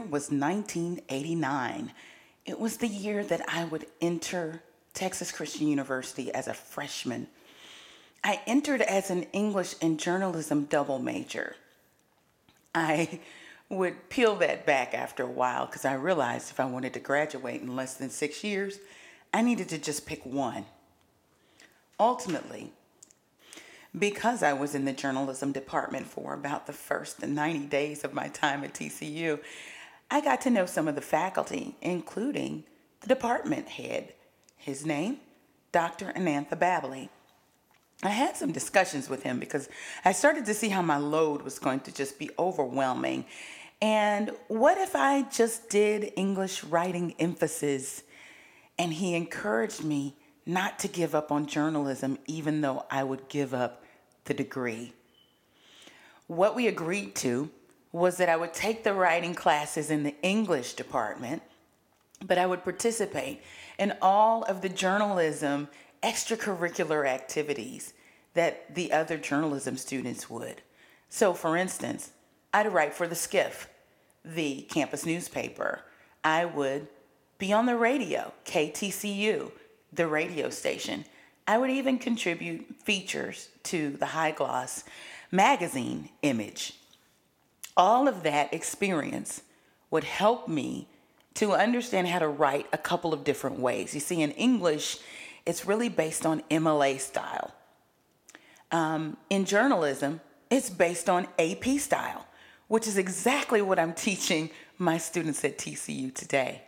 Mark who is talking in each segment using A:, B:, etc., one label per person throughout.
A: Year was 1989. It was the year that I would enter Texas Christian University as a freshman. I entered as an English and journalism double major. I would peel that back after a while because I realized if I wanted to graduate in less than six years, I needed to just pick one. Ultimately, because I was in the journalism department for about the first 90 days of my time at TCU, I got to know some of the faculty, including the department head. His name, Dr. Anantha Babbili. I had some discussions with him because I started to see how my load was going to just be overwhelming. And what if I just did English writing emphasis? And he encouraged me not to give up on journalism, even though I would give up the degree. What we agreed to was that I would take the writing classes in the English department, but I would participate in all of the journalism extracurricular activities that the other journalism students would. So, for instance, I'd write for the Skiff, the campus newspaper. I would be on the radio, KTCU, the radio station. I would even contribute features to the High Gloss magazine image. All of that experience would help me to understand how to write a couple of different ways. You see, in English, it's really based on MLA style. Um, in journalism, it's based on AP style, which is exactly what I'm teaching my students at TCU today.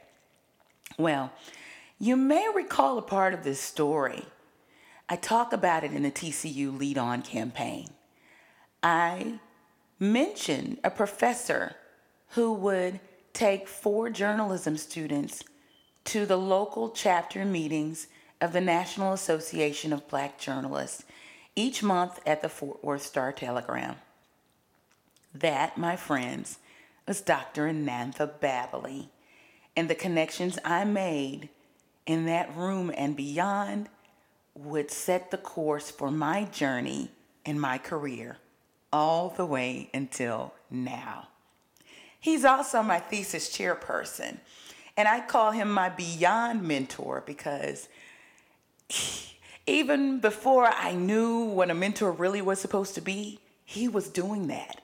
A: Well, you may recall a part of this story. I talk about it in the TCU Lead On campaign. I mentioned a professor who would take four journalism students to the local chapter meetings of the National Association of Black Journalists each month at the Fort Worth Star Telegram. That, my friends, was Dr. Anantha Babbili. And the connections I made in that room and beyond would set the course for my journey and my career all the way until now. He's also my thesis chairperson, and I call him my beyond mentor because even before I knew what a mentor really was supposed to be, he was doing that,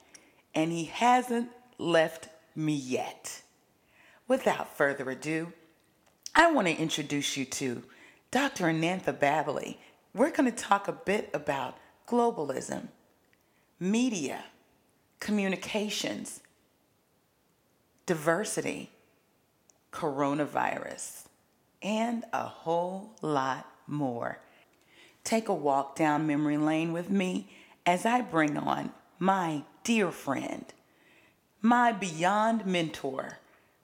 A: and he hasn't left me yet. Without further ado, I want to introduce you to Dr. Anantha Babbili. We're going to talk a bit about globalism media, communications, diversity, coronavirus, and a whole lot more. Take a walk down memory lane with me as I bring on my dear friend, my beyond mentor,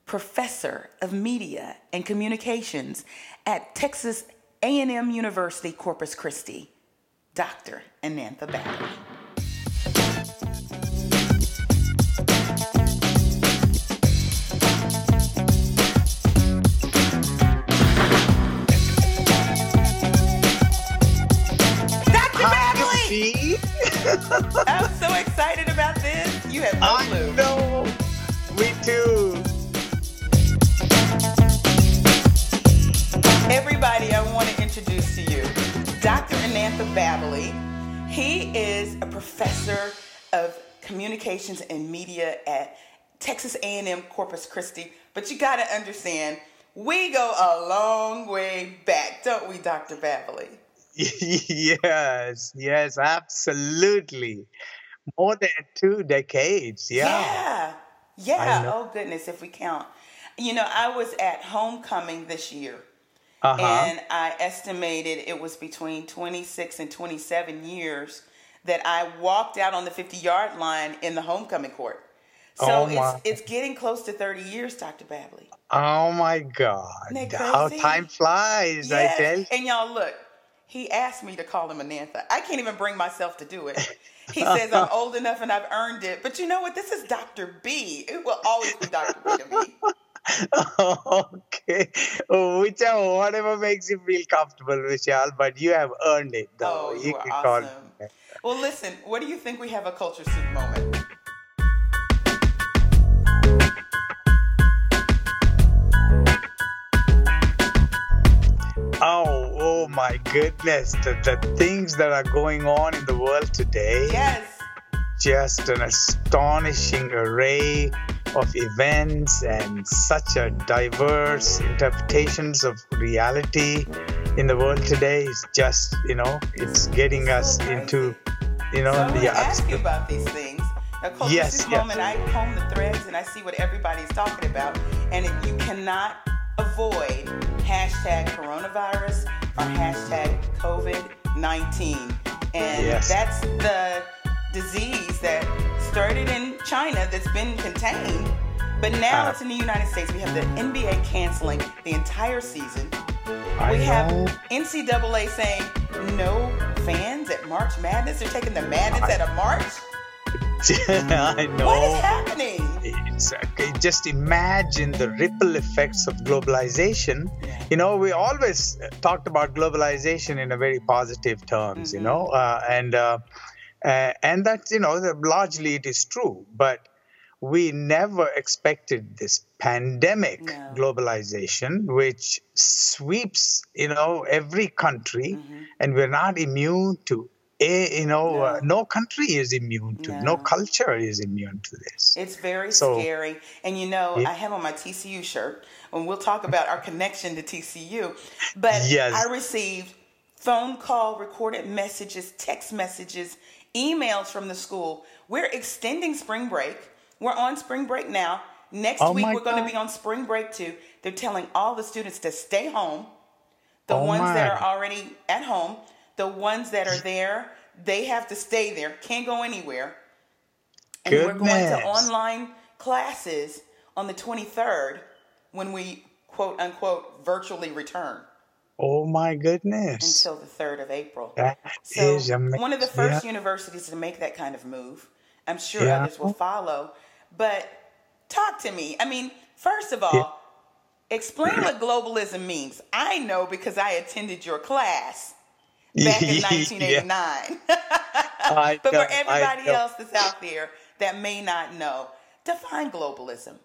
A: professor of media and communications at Texas A&M University Corpus Christi, Dr. Anantha Babbili. I'm so excited about this. You have no
B: I
A: clue.
B: know. Me too.
A: Everybody, I want to introduce to you Dr. Anantha Babbili. He is a professor of communications and media at Texas A&M Corpus Christi. But you got to understand, we go a long way back, don't we, Dr. Babbili?
B: yes, yes, absolutely. More than two decades. Yeah.
A: Yeah. Yeah. Oh, goodness, if we count. You know, I was at homecoming this year.
B: Uh huh.
A: And I estimated it was between 26 and 27 years that I walked out on the 50 yard line in the homecoming court. So oh it's it's getting close to 30 years, Dr. Babbili.
B: Oh my God. How time flies, yes. I tell you.
A: And y'all look, he asked me to call him Anantha. I can't even bring myself to do it. He says I'm old enough and I've earned it. But you know what? This is Dr. B. It will always be Dr. B to me.
B: okay. Oh, Whichever, oh, whatever makes you feel comfortable, Michelle, but you have earned it, though.
A: Oh, you, you are awesome. Well, listen, what do you think we have a culture soup moment?
B: My goodness. The, the things that are going on in the world today.
A: Yes.
B: Just an astonishing array of events and such a diverse interpretations of reality in the world today is just you know it's getting us into you know
A: so the ask you about these things culture yes, yes. moment i comb the threads and i see what everybody's talking about and you cannot avoid hashtag coronavirus or hashtag covid-19 and yes. that's the disease that started in China that's been contained, but now uh, it's in the United States. We have the NBA canceling the entire season. I we know. have NCAA saying no fans at March Madness. They're taking the madness I, out of March.
B: I know.
A: What is happening?
B: It's, just imagine the ripple effects of globalization. You know, we always talked about globalization in a very positive terms. Mm-hmm. You know, uh, and uh, uh, and that, you know, largely it is true. But we never expected this pandemic no. globalization, which sweeps, you know, every country, mm-hmm. and we're not immune to a, you know, no. Uh, no. country is immune to, no. no. culture is immune to this.
A: It's very so, scary. And you know, yeah. I have on my TCU shirt, and we'll talk about our connection to TCU. But yes. I received phone call, recorded messages, text messages, emails from the school. We're extending spring break. We're on spring break now. Next oh week, we're going to be on spring break too. They're telling all the students to stay home. The oh ones my. that are already at home, the ones that are there, they have to stay there, can't go anywhere. And Goodness. we're going to online classes on the 23rd when we quote unquote virtually return.
B: Oh my goodness.
A: Until the 3rd of April.
B: That
A: so
B: is amazing.
A: One of the first yeah. universities to make that kind of move. I'm sure yeah. others will follow. But talk to me. I mean, first of all, yeah. explain what globalism means. I know because I attended your class back in 1989. but for everybody else that's out there that may not know, define globalism.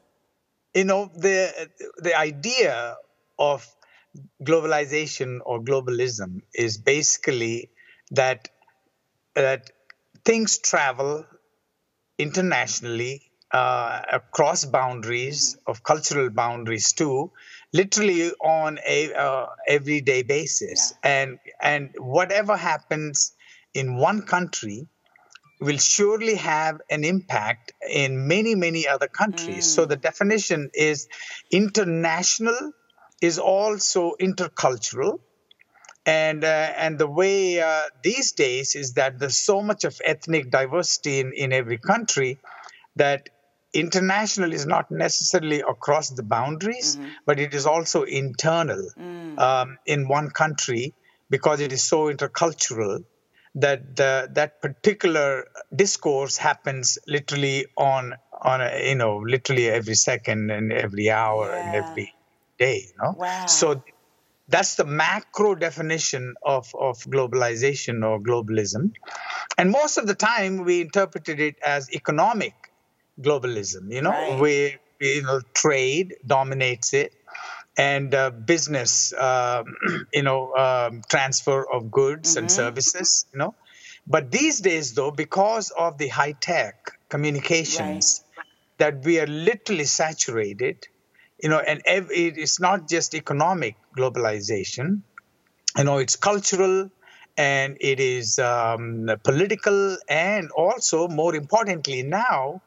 B: You know, the the idea of globalization or globalism is basically that that things travel internationally uh, across boundaries mm-hmm. of cultural boundaries too literally on a uh, everyday basis yeah. and and whatever happens in one country will surely have an impact in many many other countries mm. so the definition is international is also intercultural. And, uh, and the way uh, these days is that there's so much of ethnic diversity in, in every country that international is not necessarily across the boundaries, mm-hmm. but it is also internal mm. um, in one country because it is so intercultural that the, that particular discourse happens literally on on a, you know literally every second and every hour yeah. and every day. You know?
A: Wow.
B: So that's the macro definition of, of globalization or globalism. And most of the time we interpreted it as economic globalism. You know, right. we, you know, trade dominates it and uh, business, um, you know, um, transfer of goods mm-hmm. and services, you know. But these days, though, because of the high tech communications, right. that we are literally saturated you know, and ev- it's not just economic globalization. You know, it's cultural and it is um, political, and also, more importantly, now,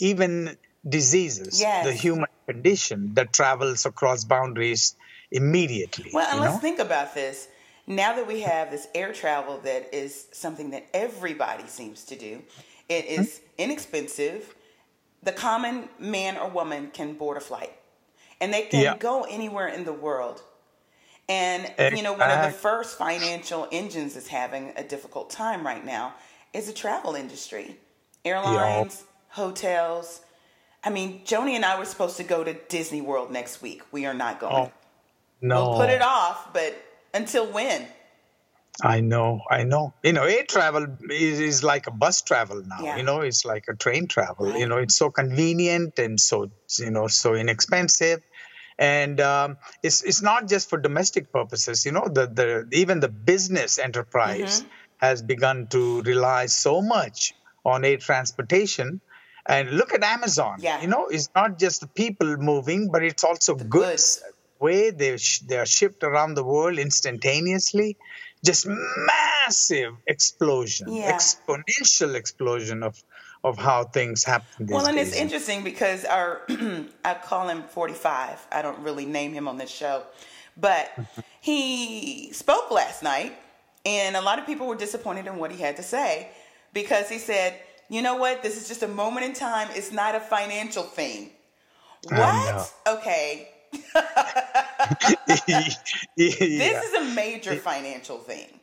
B: even diseases,
A: yes.
B: the human condition that travels across boundaries immediately.
A: Well, and
B: let's
A: know? think about this. Now that we have this air travel that is something that everybody seems to do, it is mm-hmm. inexpensive the common man or woman can board a flight and they can
B: Yeah.
A: go anywhere in the world. And you know, one of the first financial engines is having a difficult time right now is the travel industry. Airlines, hotels. I mean, Joni and I were supposed to go to Disney World next week. We are not going.
B: Oh, no.
A: We'll put it off, but until when?
B: I know, I know. You know, air travel is, is like a bus travel now.
A: Yeah.
B: You know, it's like a train travel.
A: Right.
B: You know, it's so convenient and so you know so inexpensive, and um, it's it's not just for domestic purposes. You know, the the even the business enterprise
A: Mm-hmm.
B: has begun to rely so much on air transportation. And look at Amazon.
A: Yeah.
B: You know, it's not just the people moving, but it's also goods
A: goods.
B: way they sh- they are shipped around the world instantaneously just massive explosion
A: Yeah.
B: exponential explosion of of how things happen
A: Well, and it's interesting because our I call him 45. I don't really name him on this show, but he spoke last night, and a lot of people were disappointed in what he had to say because he said, "You know what? This is just a moment in time. It's not a financial thing."
B: I
A: What? Okay, this is a major financial thing.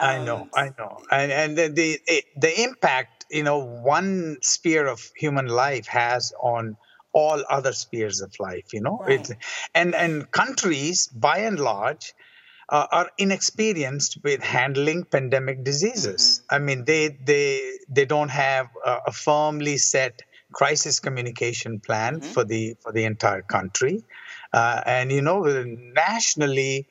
B: I
A: Um,
B: know, I know, and and the the, it, the impact you know one sphere of human life has on all other spheres of life. You know,
A: Right.
B: it, and and countries by and large uh, are inexperienced with handling pandemic diseases. I mean, they they they don't have a, a firmly set crisis communication plan for the for the entire country, uh, and you know nationally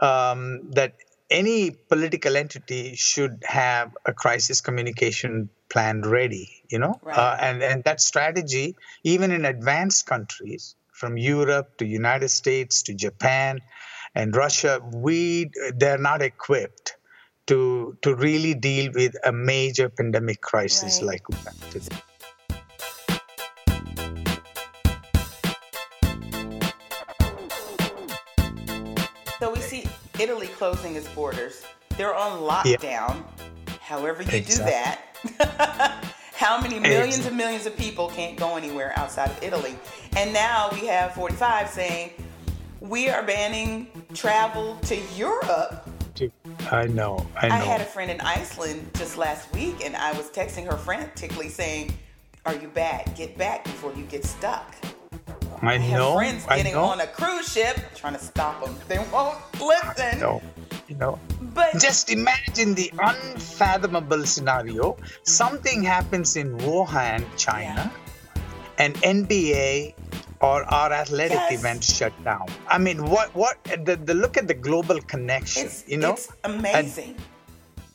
B: um, that any political entity should have a crisis communication plan ready, you know,
A: Right.
B: uh, and and that strategy, even in advanced countries, from Europe to United States to Japan and Russia, we they're not equipped to to really deal with a major pandemic crisis
A: Right.
B: like we have today.
A: So we see Italy closing its borders. They're on lockdown. However, you
B: Exactly.
A: do that. How many millions
B: Exactly.
A: and millions of people can't go anywhere outside of Italy? And now we have 45 saying we are banning travel to Europe.
B: I know, I know.
A: I had a friend in Iceland just last week, and I was texting her frantically saying, "Are you back? Get back before you get stuck."
B: I
A: I
B: know,
A: friends
B: I
A: getting
B: know,
A: on a cruise ship, trying to stop them. They won't listen.
B: no, you know.
A: But
B: Just imagine the unfathomable scenario. Something happens in Wuhan, China, and NBA or our athletic
A: Yes.
B: events shut down. I mean, what what the, the look at the global connection,
A: it's
B: you know?
A: it's amazing.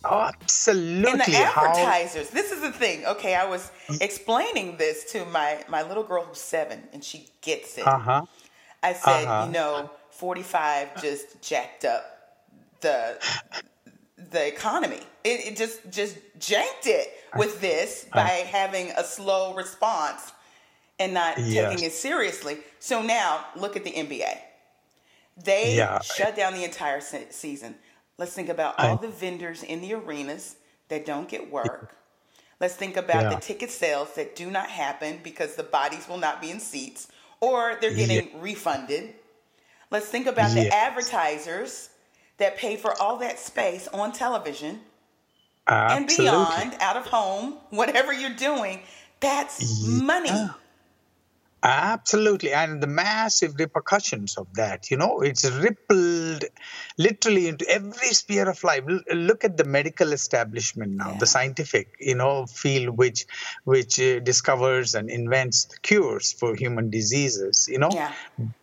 B: Absolutely.
A: and the
B: how
A: advertisers. This is the thing. Okay, I was explaining this to my my little girl who's seven, and she gets it.
B: uh-huh.
A: I said,
B: uh-huh.
A: you know, 45 just jacked up the the economy. It, it just just janked it with this by having a slow response and not
B: Yes.
A: taking it seriously. So now look at the NBA. They
B: Yeah.
A: shut down the entire se- season. Let's think about all the vendors in the arenas that don't get work. Let's think about
B: Yeah.
A: the ticket sales that do not happen because the bodies will not be in seats or they're getting refunded. Let's think about the advertisers that pay for all that space on television and beyond, out of home, whatever you're doing. That's money.
B: Absolutely, and the massive repercussions of that, you know, it's rippled literally into every sphere of life. Look at the medical establishment now,
A: Yeah.
B: the scientific, you know, field which which uh, discovers and invents cures for human diseases. You know,
A: Yeah.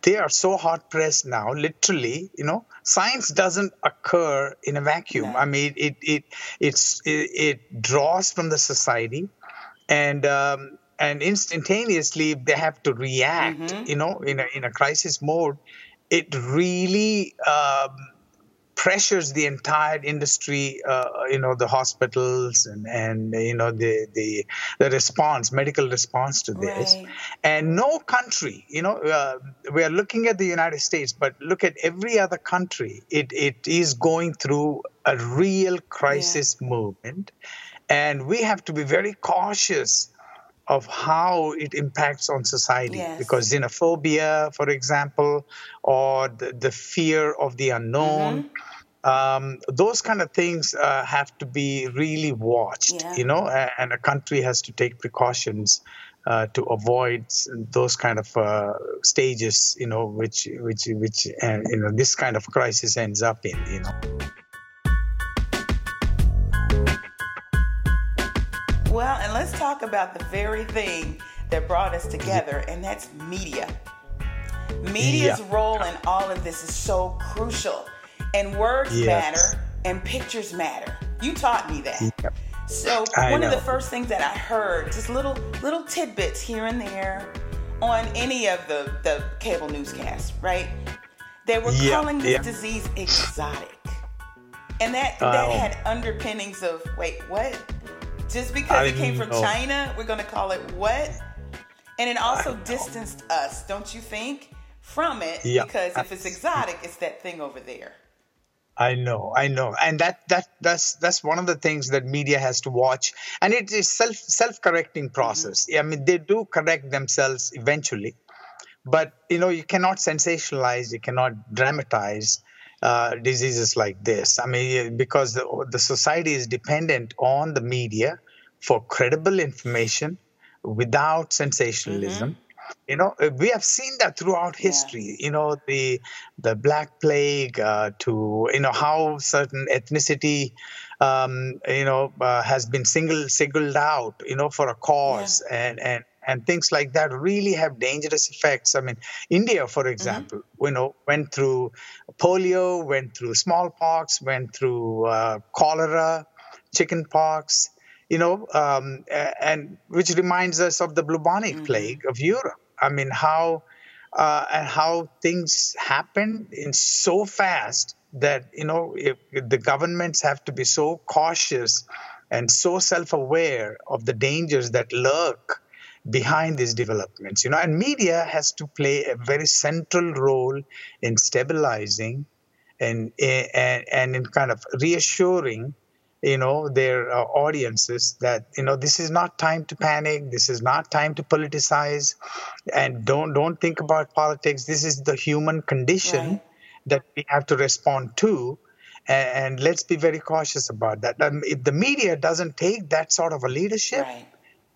B: they are so hard pressed now. Literally, you know, science doesn't occur in a vacuum.
A: No.
B: I mean, it it it's it, it draws from the society and um, and instantaneously they have to react
A: Mm-hmm.
B: you know in a, in a crisis mode it really um, pressures the entire industry uh, you know the hospitals and and you know the the the response medical response to this
A: Right.
B: and no country you know uh, we are looking at the united states but look at every other country it it is going through a real crisis movement and we have to be very cautious of how it impacts on society
A: Yes.
B: because xenophobia for example or the, the fear of the unknown um, those kind of things uh, have to be really watched
A: Yeah.
B: you know and a country has to take precautions uh, to avoid those kind of uh, stages you know which which which uh, you know this kind of crisis ends up in you know
A: Well, and let's talk about the very thing that brought us together, and that's media. Media's
B: Yeah.
A: role in all of this is so crucial. And words
B: Yes.
A: matter and pictures matter. You taught me that.
B: Yep.
A: So
B: I
A: one of the first things that I heard, just little little tidbits here and there on any of the, the cable newscasts, right? They were
B: Yeah,
A: calling this
B: yeah.
A: disease exotic. And that that had underpinnings of wait, what? Just because
B: I
A: it came from
B: know.
A: China, we're gonna call it what? And it also distanced us, don't you think, from it?
B: Yeah.
A: Because if it's exotic, it's that thing over there.
B: I know, I know, and that that that's that's one of the things that media has to watch, and it is self self correcting process. I mean, they do correct themselves eventually, but you know, you cannot sensationalize, you cannot dramatize uh, diseases like this. I mean, because the the society is dependent on the media for credible information without sensationalism. You know uh, we have seen that throughout history you know the the black plague uh, to you know how certain ethnicity um, you know uh, has been single singled out you know for a cause and and and things like that really have dangerous effects. I mean india for example you know went through polio went through smallpox went through uh, cholera chickenpox you know, um, and which reminds us of the bubonic plague of Europe. I mean, how uh, and how things happened in so fast that you know if, if the governments have to be so cautious and so self-aware of the dangers that lurk behind these developments. You know, and media has to play a very central role in stabilizing and and, and in kind of reassuring you know their uh, audiences that you know this is not time to panic this is not time to politicize and don't don't think about politics this is the human condition
A: Right.
B: that we have to respond to and, and let's be very cautious about that um, if the media doesn't take that sort of a leadership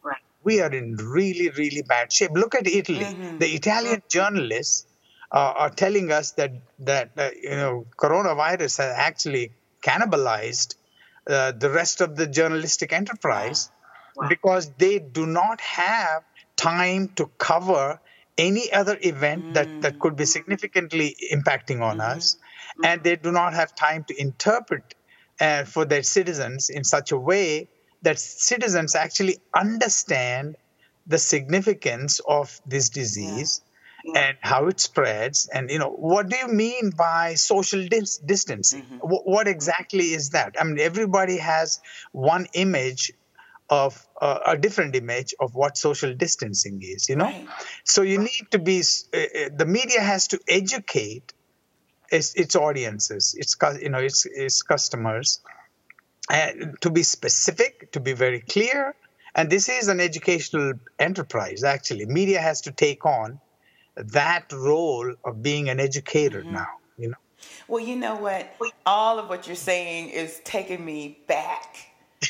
A: Right.
B: we are in really, really bad shape. Look at Italy.
A: Mm-hmm.
B: The Italian journalists uh, are telling us that that uh, you know coronavirus has actually cannibalized uh, the rest of the journalistic enterprise because they do not have time to cover any other event that, that could be significantly impacting on us, and they do not have time to interpret uh, for their citizens in such a way that citizens actually understand the significance of this disease and how it spreads and you know what do you mean by social dis- distancing? Wh- what exactly is that? I mean everybody has one image of uh, a different image of what social distancing is you know?
A: Right.
B: so you need to be uh, uh, the media has to educate its, its audiences its you know its, its customers and to be specific to be very clear. And this is an educational enterprise actually. Media has to take on that role of being an educator mm-hmm. now you know
A: Well, you know what? All of what you're saying is taking me back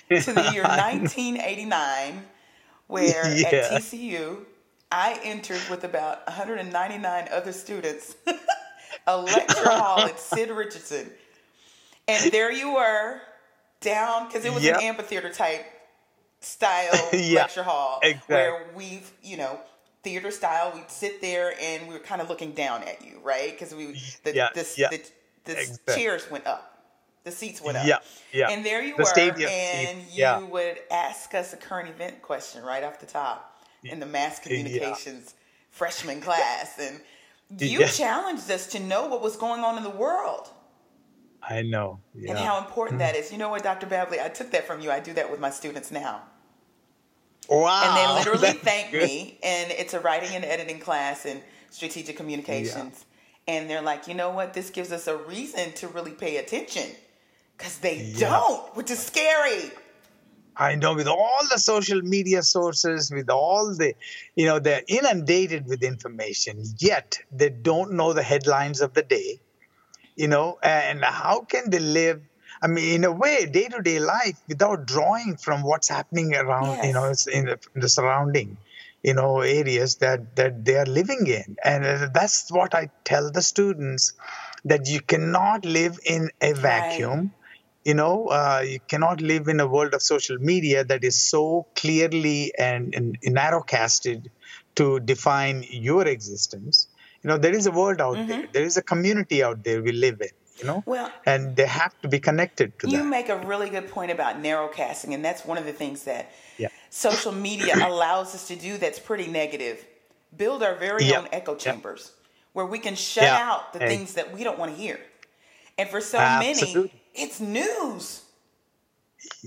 A: to the year 1989, where
B: Yeah.
A: at TCU, I entered with about 199 other students a lecture hall at Sid Richardson. And there you were, down, because it was
B: Yep.
A: an amphitheater type style
B: Yeah,
A: lecture hall
B: exactly.
A: where we've, you know, theater style, we'd sit there and we were kind of looking down at you, right? Because we, the,
B: Yeah,
A: the,
B: yeah,
A: the, the
B: exactly.
A: chairs went up. The seats went up.
B: Yeah, yeah.
A: And there you
B: The
A: were,
B: stadium
A: and you
B: yeah.
A: would ask us a current event question right off the top in the mass communications freshman class. And you challenged us to know what was going on in the world
B: i know yeah.
A: and how important mm. that is. You know what, Dr. Babbili, I took that from you. I do that with my students now.
B: Wow
A: And they literally thank
B: good.
A: me, and it's a writing and editing class in strategic communications. And they're like, you know what? This gives us a reason to really pay attention because they
B: Yeah.
A: don't, which is scary.
B: I know with all the social media sources, with all the, you know, they're inundated with information, yet they don't know the headlines of the day, you know, and how can they live? I mean, in a way, day to day life without drawing from what's happening around, you know, in the, the surrounding, you know, areas that, that they are living in. And uh, that's what I tell the students that you cannot live in a
A: Right.
B: vacuum. You know uh, you cannot live in a world of social media that is so clearly and, and narrowcasted to define your existence. You know there is a world out there. There is a community out there we live in you know
A: Well,
B: and they have to be connected to the
A: You
B: that
A: make a really good point about narrowcasting, and that's one of the things that
B: Yeah.
A: social media allows us to do that's pretty negative. Build our very
B: Yeah.
A: own echo chambers where we can shut out the things that we don't want to hear. And for so many, it's news.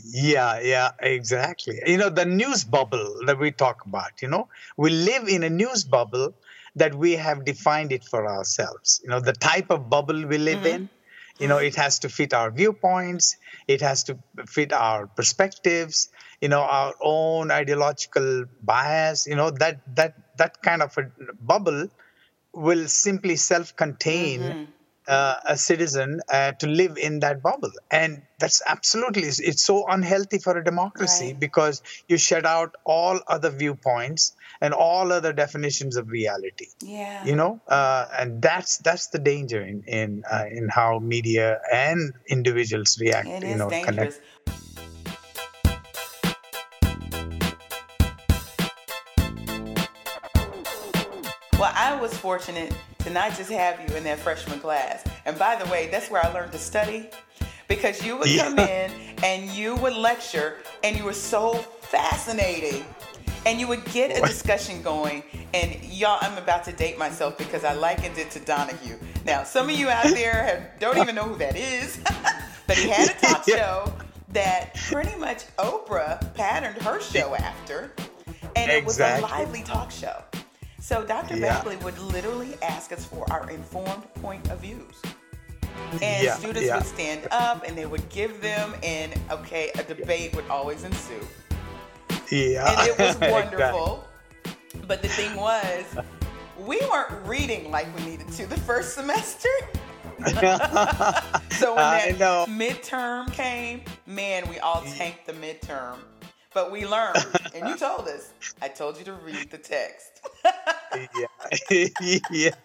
B: Yeah, yeah, exactly. You know, the news bubble that we talk about, you know, we live in a news bubble that we have defined it for ourselves. You know, the type of bubble we live mm-hmm. in, you know, it has to fit our viewpoints, it has to fit our perspectives, you know, our own ideological bias, you know, that that that kind of a bubble will simply self-contain mm-hmm. Uh, a citizen uh, to live in that bubble and that's absolutely it's, so unhealthy for a democracy
A: Right.
B: because you shut out all other viewpoints and all other definitions of reality
A: Yeah.
B: you know uh, and that's that's the danger in in uh, in how media and individuals react
A: It
B: you know
A: dangerous.
B: connect
A: was fortunate to not just have you in that freshman class. And by the way, that's where I learned to study because you would
B: Yeah.
A: come in and you would lecture and you were so fascinating. And you would get a discussion going. And y'all, I'm about to date myself because I likened it to Donahue. Now, some of you out there have, don't even know who that is, but he had a talk
B: Yeah.
A: show that pretty much Oprah patterned her show after. And it was a lively talk show. So Dr.
B: Yeah.
A: Babbili would literally ask us for our informed point of views. And
B: Yeah,
A: students
B: yeah.
A: would stand up and they would give them, and okay, a debate would always ensue.
B: yeah
A: And it was
B: Exactly.
A: wonderful. But the thing was, we weren't reading like we needed to the first semester. So when that midterm came, man, we all tanked the midterm. But we learned, and you told us. I told you to read the text.
B: yeah. yes,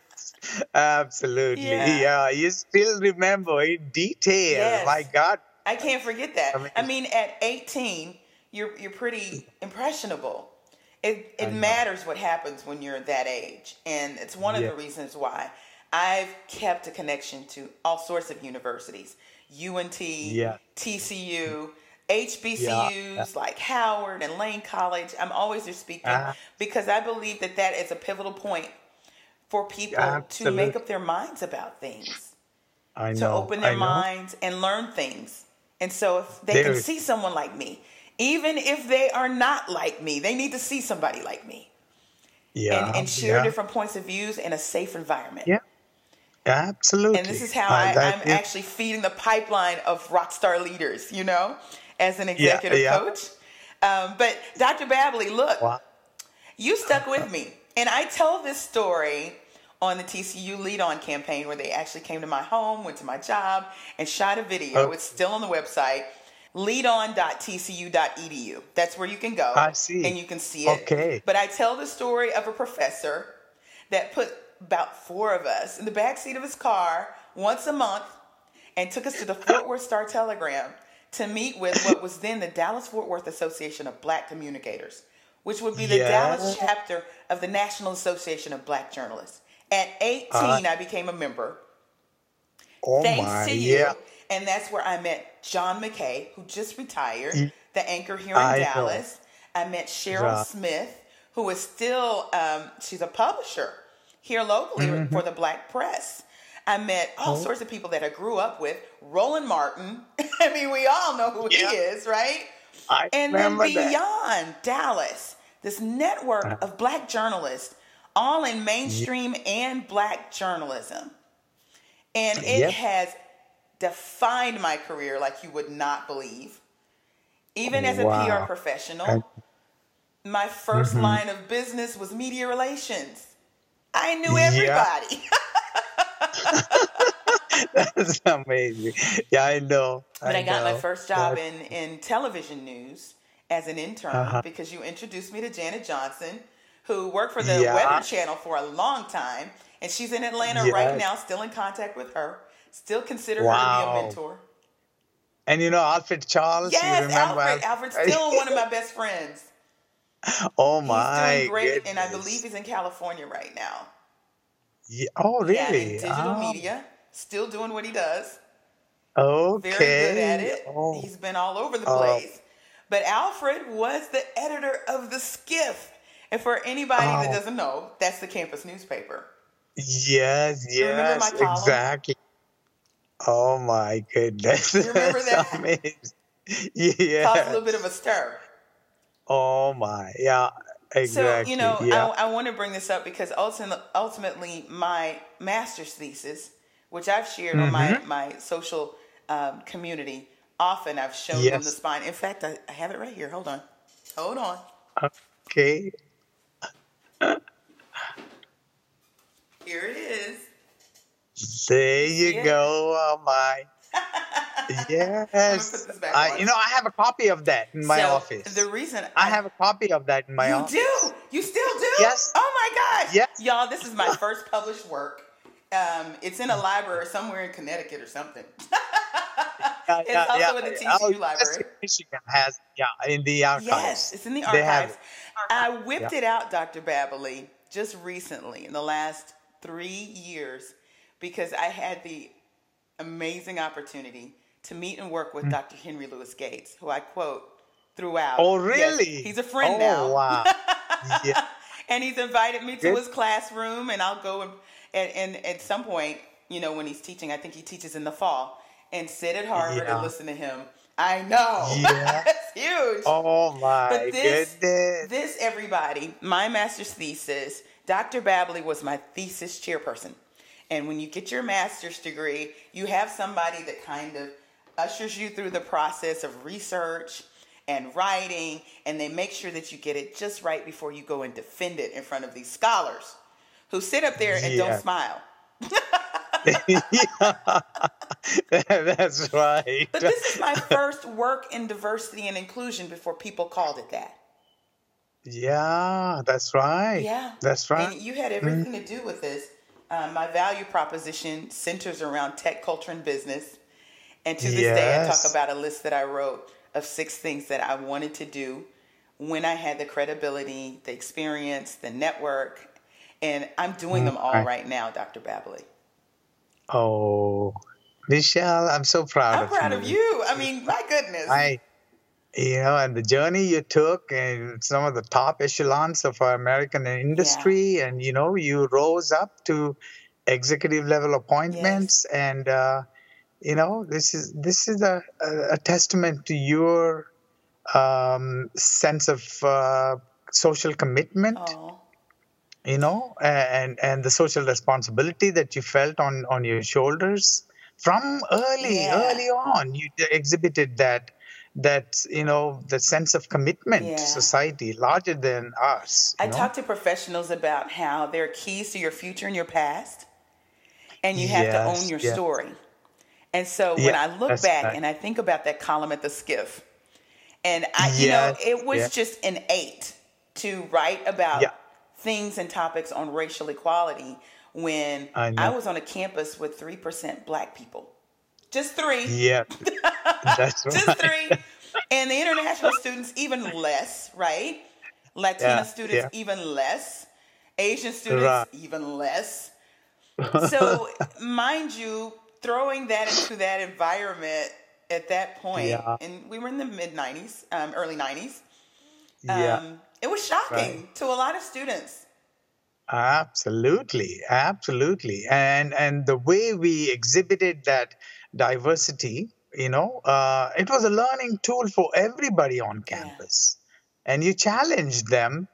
B: absolutely.
A: Yeah.
B: Yeah. you still remember in detail.
A: Yes.
B: My God.
A: I can't forget that.
B: I
A: I
B: mean-
A: mean, at 18, you're you're pretty impressionable. It it matters what happens when you're that age, and it's one of
B: Yeah.
A: the reasons why I've kept a connection to all sorts of universities, UNT,
B: Yeah.
A: TCU. HBCUs
B: Yeah,
A: like Howard and Lane College. I'm always there speaking
B: Ah.
A: because I believe that that is a pivotal point for people to make up their minds about things
B: I
A: to open their
B: know.
A: minds and learn things. And so if they
B: There
A: can see someone like me, even if they are not like me, they need to see somebody like me
B: Yeah.
A: and, and share
B: yeah.
A: different points of views in a safe environment.
B: Yeah. Absolutely.
A: And this is how
B: Uh,
A: I,
B: is-
A: actually feeding the pipeline of rock star leaders, you know, as an executive
B: yeah.
A: coach. Um, but Dr. Babbili, look,
B: Wow.
A: you stuck with me. And I tell this story on the TCU Lead On campaign where they actually came to my home, went to my job, and shot a video.
B: Oh.
A: It's still on the website, leadon.tcu.edu. That's where you can go.
B: I see.
A: And you can see it.
B: Okay.
A: But I tell the story of a professor that put about four of us in the back seat of his car once a month and took us to the Fort Worth Star Telegram to meet with what was then the Dallas Fort Worth Association of Black Communicators, which would be the
B: Yeah.
A: Dallas chapter of the National Association of Black Journalists. At 18,
B: Uh,
A: I became a member.
B: Oh
A: Thanks
B: my.
A: to you.
B: Yeah.
A: And that's where I met John McCaa, who just retired,
B: Mm.
A: the anchor here in
B: I know.
A: Dallas. I met Cheryl. Smith, who is still, um, she's a publisher here locally
B: Mm-hmm.
A: for the Black Press. I met
B: Oh.
A: all sorts of people that I grew up with. Roland Martin. I mean, we all know who
B: Yeah.
A: he is, right?
B: I
A: And then
B: remember that.
A: beyond Dallas, this network
B: Uh-huh.
A: of black journalists, all in mainstream and black journalism. And it
B: Yep.
A: has defined my career like you would not believe. Even as a
B: Wow.
A: PR professional, my 1st
B: Mm-hmm.
A: line of business was media relations. I knew
B: Yeah. That's amazing. Yeah, I know.
A: But I, got my first job in, in television news as an intern
B: Uh-huh.
A: because you introduced me to Janet Johnson, who worked for the
B: Yeah.
A: Weather Channel for a long time. And she's in Atlanta right now, still in contact with her. Still consider her to be a mentor.
B: And you know Alfred Charles. you
A: Yes,
B: remember
A: Alfred.
B: Alfred?
A: Alfred's still one of my best friends.
B: oh
A: He's
B: my
A: doing great, and I believe he's in California right now.
B: Yeah. Oh
A: Yeah, in
B: really?
A: digital
B: Oh,
A: media, still doing what he does.
B: Okay.
A: Very good at it.
B: Oh,
A: He's been all over the
B: Oh.
A: place. But Alfred was the editor of the Skiff. And for anybody that
B: Oh.
A: doesn't know, that's the campus newspaper.
B: yes,
A: You remember my
B: yes, exactly. Oh my goodness.
A: You remember that?
B: amazing.
A: Caused a
B: Yeah.
A: little bit of a stir.
B: Oh my. Yeah. Exactly.
A: So, you know,
B: yeah.
A: I, I want to bring this up because ultimately, ultimately, my master's thesis, which I've shared on my,
B: Mm-hmm.
A: my social um, community, often I've shown them the spine. In fact, I, I have it right here. Hold on. Hold on.
B: okay.
A: Here it is.
B: There you go. Oh my. Yes.
A: put this back
B: I, you know, I have a copy of that in my
A: So,
B: office.
A: The reason
B: I have a copy of that in my
A: you
B: office.
A: do. You still do?
B: Yes.
A: Oh my gosh.
B: Yes.
A: Y'all, this is my first published work. Um, it's in a library somewhere in Connecticut or something.
B: Yeah,
A: It's
B: yeah,
A: also
B: yeah.
A: in the TCU
B: Oh,
A: library.
B: Michigan has, yeah, in the archives.
A: Yes, it's in the archives. I whipped
B: Yeah.
A: it out, Dr. Babbili, just recently in the last three years because I had the amazing opportunity to meet and work with Dr. Henry Louis Gates, who I quote throughout.
B: Mm. Oh,
A: Yes,
B: really?
A: he's a friend
B: oh,
A: now.
B: wow. yeah.
A: And he's invited me to his classroom and i'll go and, and, and at some point you know when he's teaching i think he teaches in the fall and sit at harvard
B: Yeah.
A: and listen to him i know
B: Yeah.
A: it's huge
B: Oh, my
A: but this
B: goodness.
A: this everybody my master's thesis dr babbili was my thesis chairperson and when you get your master's degree you have somebody that kind of ushers you through the process of research and writing and they make sure that you get it just right before you go and defend it in front of these scholars who sit up there and don't smile
B: yeah. That's right.
A: but this is my first work in diversity and inclusion before people called it that
B: Yeah, that's right.
A: Yeah.
B: That's right.
A: And you had everything to do with this. Um, my value proposition centers around tech, culture, and business. And to this day, I talk about a list that I wrote of six things that I wanted to do when I had the credibility, the experience, the network. And I'm doing them all
B: Right.
A: right now, Dr. Babbili.
B: Oh, Michelle, I'm so proud of you.
A: I'm
B: of
A: proud
B: you.
A: of you. I mean, my goodness.
B: I, you know, and the journey you took and some of the top echelons of our American industry, and you know, you rose up to executive level appointments, and uh, you know, this is this is a, a, testament to your um, sense of uh, social commitment.
A: oh,
B: you know and and the social responsibility that you felt on on your shoulders from early
A: Yeah.
B: early on you exhibited that that you know the sense of commitment
A: Yeah.
B: to society larger than us
A: I
B: know?
A: talk to professionals about how there are keys to your future and your past, and you have to own your
B: yeah.
A: story. And so when I look back and I think about that column at the skiff, and I, you know, it was
B: yeah.
A: just innate to write about
B: Yeah.
A: things and topics on racial equality when
B: I
A: I, was on a campus with 3% black people. Just three.
B: yeah that's
A: Just
B: right
A: three. And the international students, even less, right? Latina
B: Yeah,
A: students,
B: yeah.
A: even less. Asian students,
B: Right.
A: even less. So, mind you, throwing that into that environment at that point,
B: Yeah.
A: and we were in the mid 90s, um, early 90s,
B: yeah.
A: Um, it was shocking to a lot of students.
B: Absolutely, absolutely, and and the way we exhibited that diversity, you know, uh, it was a learning tool for everybody on campus, and you challenged them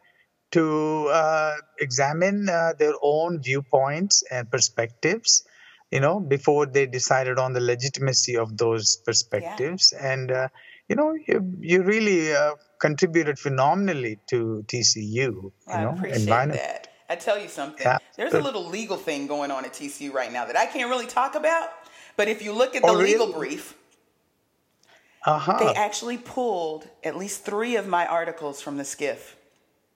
B: to uh, examine uh, their own viewpoints and perspectives, you know, before they decided on the legitimacy of those perspectives, and uh, you know, you you really uh, contributed phenomenally to TCU. You
A: I
B: know,
A: appreciate that. I tell you something.
B: Yeah.
A: There's a little legal thing going on at TCU right now that I can't really talk about. But if you look at the
B: Oh,
A: legal
B: really?
A: brief,
B: Uh-huh.
A: they actually pulled at least three of my articles from the skiff.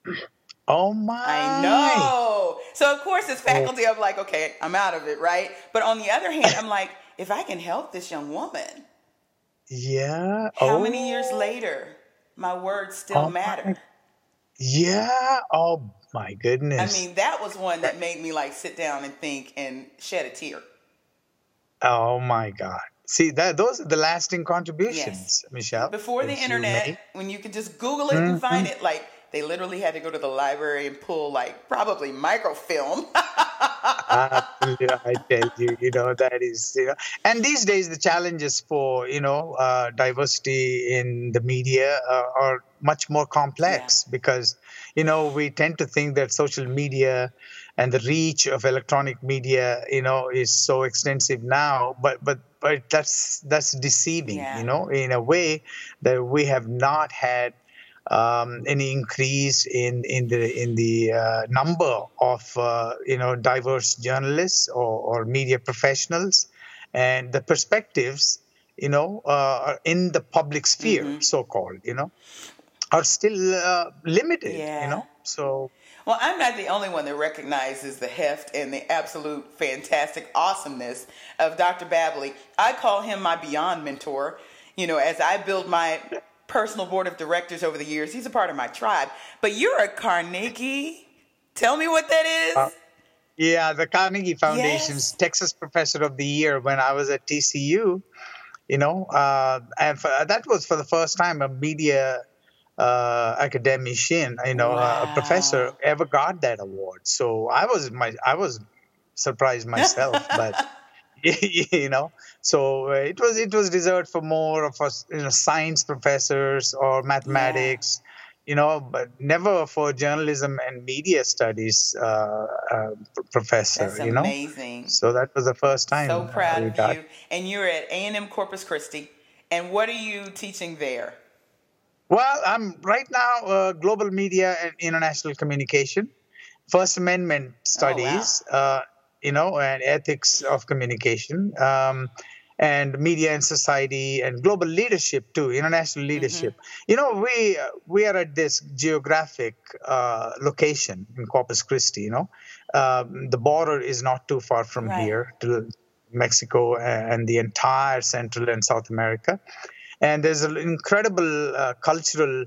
B: oh my!
A: I know. So of course, as oh. faculty, I'm like, okay, I'm out of it, right? But on the other hand, I'm like, if I can help this young woman,
B: Yeah.
A: how
B: oh,
A: many years later, my words still
B: Oh, my
A: matter.
B: Yeah. Oh my goodness.
A: I mean, that was one that made me like sit down and think and shed a tear.
B: oh my God. See that those are the lasting contributions, Michelle.
A: Before the
B: that you
A: internet, when you could just Google it and mm-hmm. find it, like they literally had to go to the library and pull like probably microfilm.
B: Absolutely, I tell you, you know that is, you know, and these days the challenges for you know uh, diversity in the media uh, are much more complex because you know we tend to think that social media and the reach of electronic media, you know, is so extensive now, but but but that's that's deceiving,
A: Yeah.
B: you know, in a way that we have not had um, any increase in in the in the uh, number of uh, you know diverse journalists or, or media professionals, and the perspectives you know uh, in the public sphere,
A: Mm-hmm.
B: so called, you know, are still uh, limited.
A: Yeah.
B: You know, so
A: Well, I'm not the only one that recognizes the heft and the absolute fantastic awesomeness of Dr. Babbili. I call him my beyond mentor. You know, as I build my personal board of directors over the years, he's a part of my tribe. But you're a Carnegie. Tell me what that is.
B: Uh, Yeah, the Carnegie Foundation's
A: Yes.
B: Texas Professor of the Year when I was at TCU. You know, uh, and for, that was for the first time a media uh, academician, you know, a professor ever got that award. So I was my I was surprised myself, but you know, so uh, it was it was reserved for more of us, you know, science professors or mathematics you know, but never for journalism and media studies uh, uh, professor,
A: That's
B: you know.
A: amazing.
B: So that was the first time.
A: So proud of
B: got-
A: you. And you're at A&M Corpus Christi. And what are you teaching there?
B: Well, I'm right now uh, global media and international communication, First Amendment studies, uh, you know, and ethics of communication, um, and media and society and global leadership too, international leadership. You know, we uh, we are at this geographic uh, location in Corpus Christi. You know, um, the border is not too far from
A: Right.
B: here to Mexico and the entire Central and South America and there's an incredible uh, cultural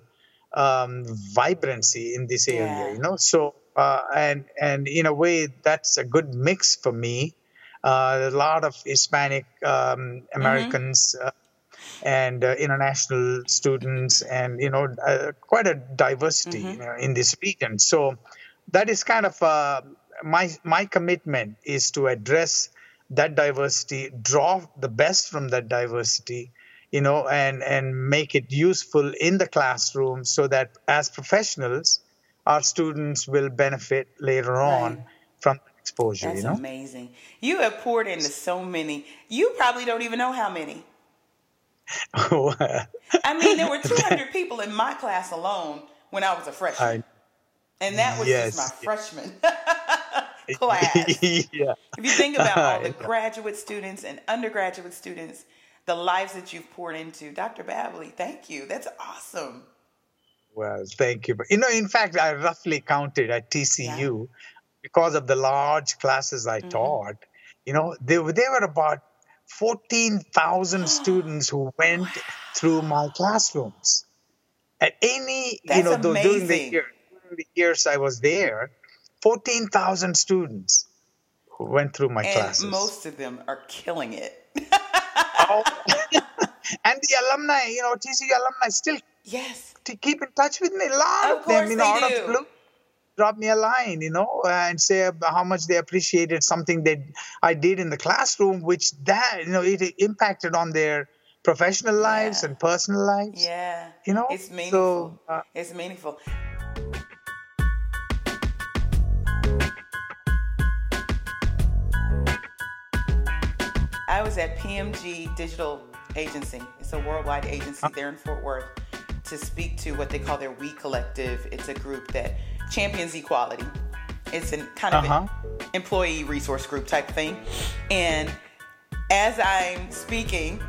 B: um, vibrancy in this area
A: Yeah.
B: you know so uh, and and in a way that's a good mix for me a lot of hispanic um, americans uh, and uh, international students and you know uh, quite a diversity you know, in this region. So that is kind of uh, my my commitment is to address that diversity draw the best from that diversity you know and and make it useful in the classroom so that as professionals our students will benefit later on
A: Right.
B: from exposure
A: That's
B: you know
A: amazing. You have poured into so many. You probably don't even know how many. I mean, there were 200 people in my class alone when I was a freshman.
B: I,
A: and that was
B: yes,
A: just my
B: yeah.
A: freshman class.
B: yeah
A: If you think about all the graduate students and undergraduate students, the lives that you've poured into, Dr. Babbili, thank you. That's awesome.
B: Well, thank you. You know, in fact, I roughly counted at TCU because of the large classes I
A: Mm-hmm.
B: taught. You know, there were there were about fourteen thousand students who went through my classrooms. At any,
A: That's
B: you know, though, during the year, during the years I was there, fourteen thousand students who went through my
A: And
B: classes.
A: most of them are killing it.
B: Oh. and the alumni, you know, TCU alumni still
A: yes.
B: to keep in touch with me. A lot
A: Of
B: of, them, you know, out
A: do.
B: of blue, drop me a line, you know, and say how much they appreciated something that I did in the classroom, which that, you know, it impacted on their professional lives
A: Yeah.
B: and personal lives.
A: Yeah.
B: You know,
A: it's meaningful.
B: so, uh,
A: it's meaningful. I was at PMG Digital agency. It's a worldwide agency there in Fort Worth to speak to what they call their We Collective. It's a group that champions equality. It's a kind of
B: Uh-huh.
A: an employee resource group type thing. And as I'm speaking,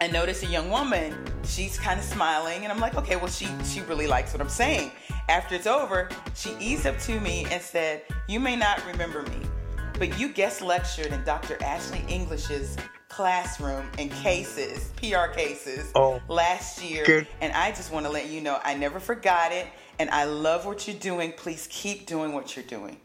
A: I notice a young woman. She's kind of smiling, and I'm like, okay, well, she she really likes what I'm saying. After it's over, she eased up to me and said, "You may not remember me, but you guest lectured in Dr. Ashley English's classroom in cases, PR cases,
B: Oh,
A: last year,
B: good.
A: and I just want to let you know I never forgot it, and I love what you're doing. Please keep doing what you're doing."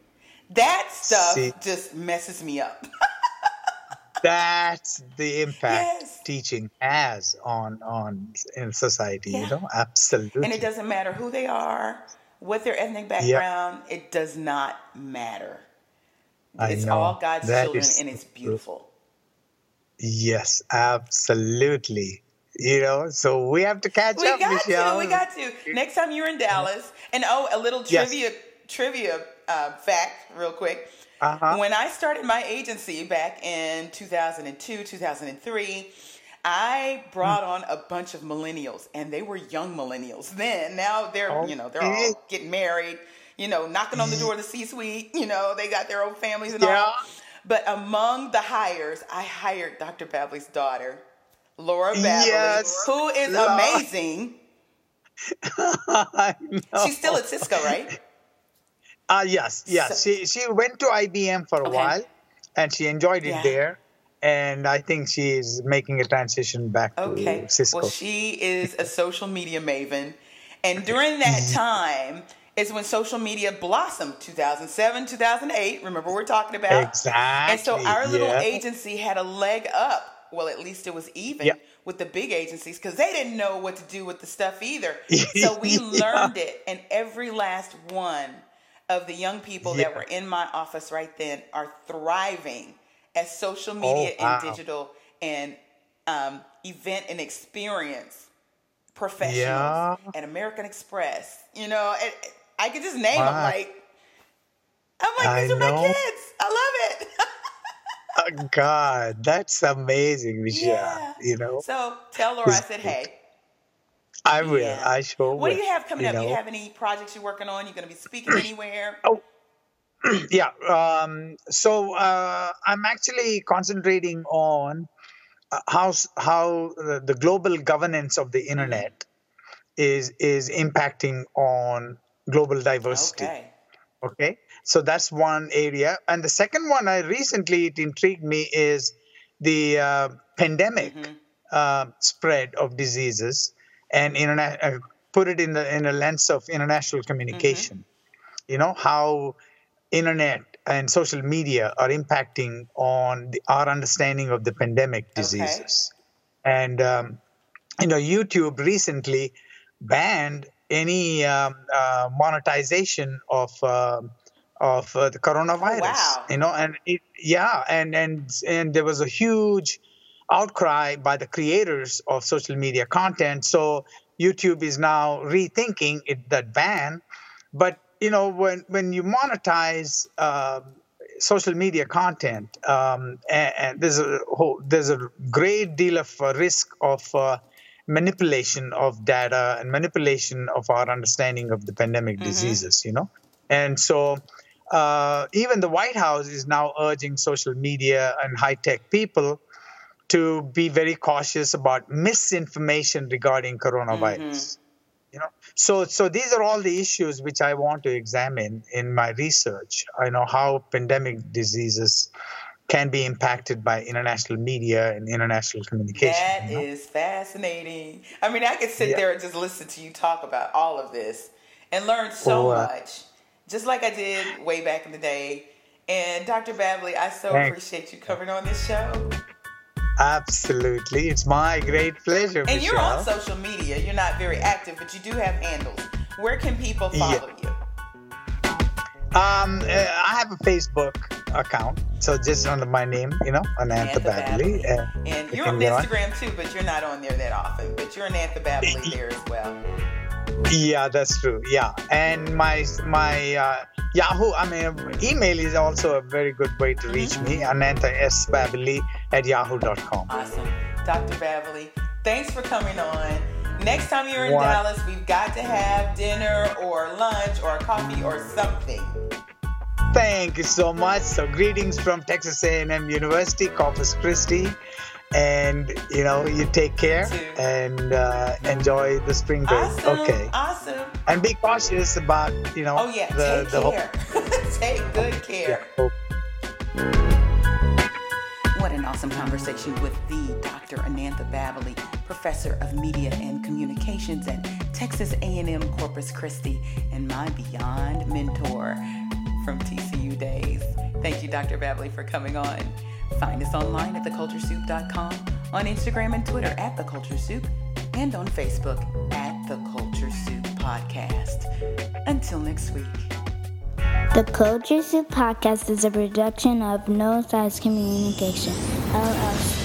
A: That stuff
B: See.
A: just messes me up.
B: That's the impact
A: Yes.
B: teaching has on on in society.
A: Yeah.
B: You know, absolutely.
A: And it doesn't matter who they are, what their ethnic background, it does not matter.
B: I
A: it's
B: know.
A: all God's
B: That
A: children and it's beautiful.
B: Yes, absolutely. You know, so we have to catch
A: We
B: up,
A: got
B: Michelle.
A: to, we got to. Next time you're in Dallas, and oh, a little
B: Yes.
A: trivia trivia uh, fact, real quick.
B: Uh-huh.
A: When I started my agency back in 2002, 2003, I brought
B: Hmm.
A: on a bunch of millennials, and they were young millennials then. Now they're, you know, they're all getting married, you know, knocking on the door of the C-suite. You know, they got their own families and
B: Yeah.
A: all. But among the hires, I hired Dr. Babbili's daughter, Laura Babbili,
B: Yes.
A: who is
B: Laura.
A: amazing. She's still at Cisco, right?
B: Uh, yes, yes.
A: So-
B: she she went to IBM for a
A: Okay.
B: while, and she enjoyed it
A: Yeah.
B: there. And I think she's making a transition back
A: Okay.
B: to Cisco.
A: Well, she is a social media maven. And during that time is when social media blossomed 2007, 2008. Remember, we're talking about?
B: exactly.
A: And so our little
B: yeah.
A: agency had a leg up. Well, at least it was even
B: Yeah.
A: with the big agencies because they didn't know what to do with the stuff either. So we
B: Yeah.
A: learned it. And every last one of the young people that were in my office right then are thriving as social media
B: Oh, wow.
A: and digital and um, event and experience professionals
B: Yeah.
A: at American Express. You know, and I could just name them like. I'm like, these
B: I
A: are my kids. I love it.
B: Oh, God, that's amazing, Michelle.
A: Yeah.
B: You know,
A: So tell Laura I said hey.
B: I will.
A: Yeah.
B: I sure will.
A: What do you have coming
B: you
A: up? Do you have any projects you're working on? You're going to be speaking anywhere?
B: Oh, yeah. Um, so uh, I'm actually concentrating on uh, how how the global governance of the internet is is impacting on global diversity.
A: Okay.
B: Okay, so that's one area, and the second one, I recently it intrigued me is the uh, pandemic
A: Mhm.
B: uh, spread of diseases and internet. Uh, put it in the in a lens of international communication. You know how internet and social media are impacting on the, our understanding of the pandemic diseases, and um, you know YouTube recently banned any um, uh, monetization of um of uh, the coronavirus.
A: wow.
B: You know, and it, yeah, and and and there was a huge outcry by the creators of social media content. So YouTube is now rethinking it, that ban. But you know, when when you monetize um social media content, um, and, and there's a whole, there's a great deal of uh, risk of uh, manipulation of data and manipulation of our understanding of the pandemic diseases. You know, and so. Uh, even the White House is now urging social media and high tech people to be very cautious about misinformation regarding coronavirus. You know, so so these are all the issues which I want to examine in my research. I know how pandemic diseases can be impacted by international media and international communication.
A: That
B: you know?
A: is fascinating. I mean, I could sit
B: Yeah.
A: there and just listen to you talk about all of this and learn so
B: Well, uh,
A: much, just like I did way back in the day. And Dr. Babbili, I so
B: Thanks.
A: appreciate you coming on this show.
B: Absolutely, it's my great pleasure.
A: And you're on social media. You're not very active, but you do have handles. Where can people
B: Yeah.
A: follow you?
B: Um, uh, I have a Facebook account, so just under my name, you know, Anantha Babbili.
A: Babbili.
B: Uh,
A: And
B: you
A: you're on
B: get on.
A: Instagram too, but you're not on there that often. But you're Anantha Babbili there as well.
B: Yeah, that's true. Yeah, and my my uh, Yahoo, I mean, email is also a very good way to reach me. Anantha S Babbili at yahoo.com.
A: Awesome. Dr. Babbili. Thanks for coming on. Next time you're in
B: What?
A: Dallas, we've got to have dinner or lunch or a coffee or something.
B: Thank you so much. So greetings from Texas A&M University, Corpus Christi, and you know you take care
A: Too.
B: and uh, enjoy the spring break.
A: Awesome.
B: Okay,
A: Awesome.
B: and be cautious about you know
A: Oh yeah,
B: the
A: take
B: the whole-
A: care. take good care.
B: Yeah.
A: What an awesome conversation with the Dr. Anantha Babbili, professor of media and communications at Texas A&M Corpus Christi and my beyond mentor from TCU days. Thank you, Dr. Babbili, for coming on. Find us online at theculturesoup.com, on Instagram and Twitter at The Culture Soup, and on Facebook at The Culture Soup Podcast. Until next week.
C: The Culture Soup Podcast is a production of No Silos Communication, LLC.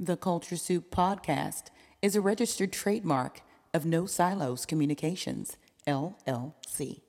A: The Culture Soup Podcast is a registered trademark of No Silos Communications, LLC see.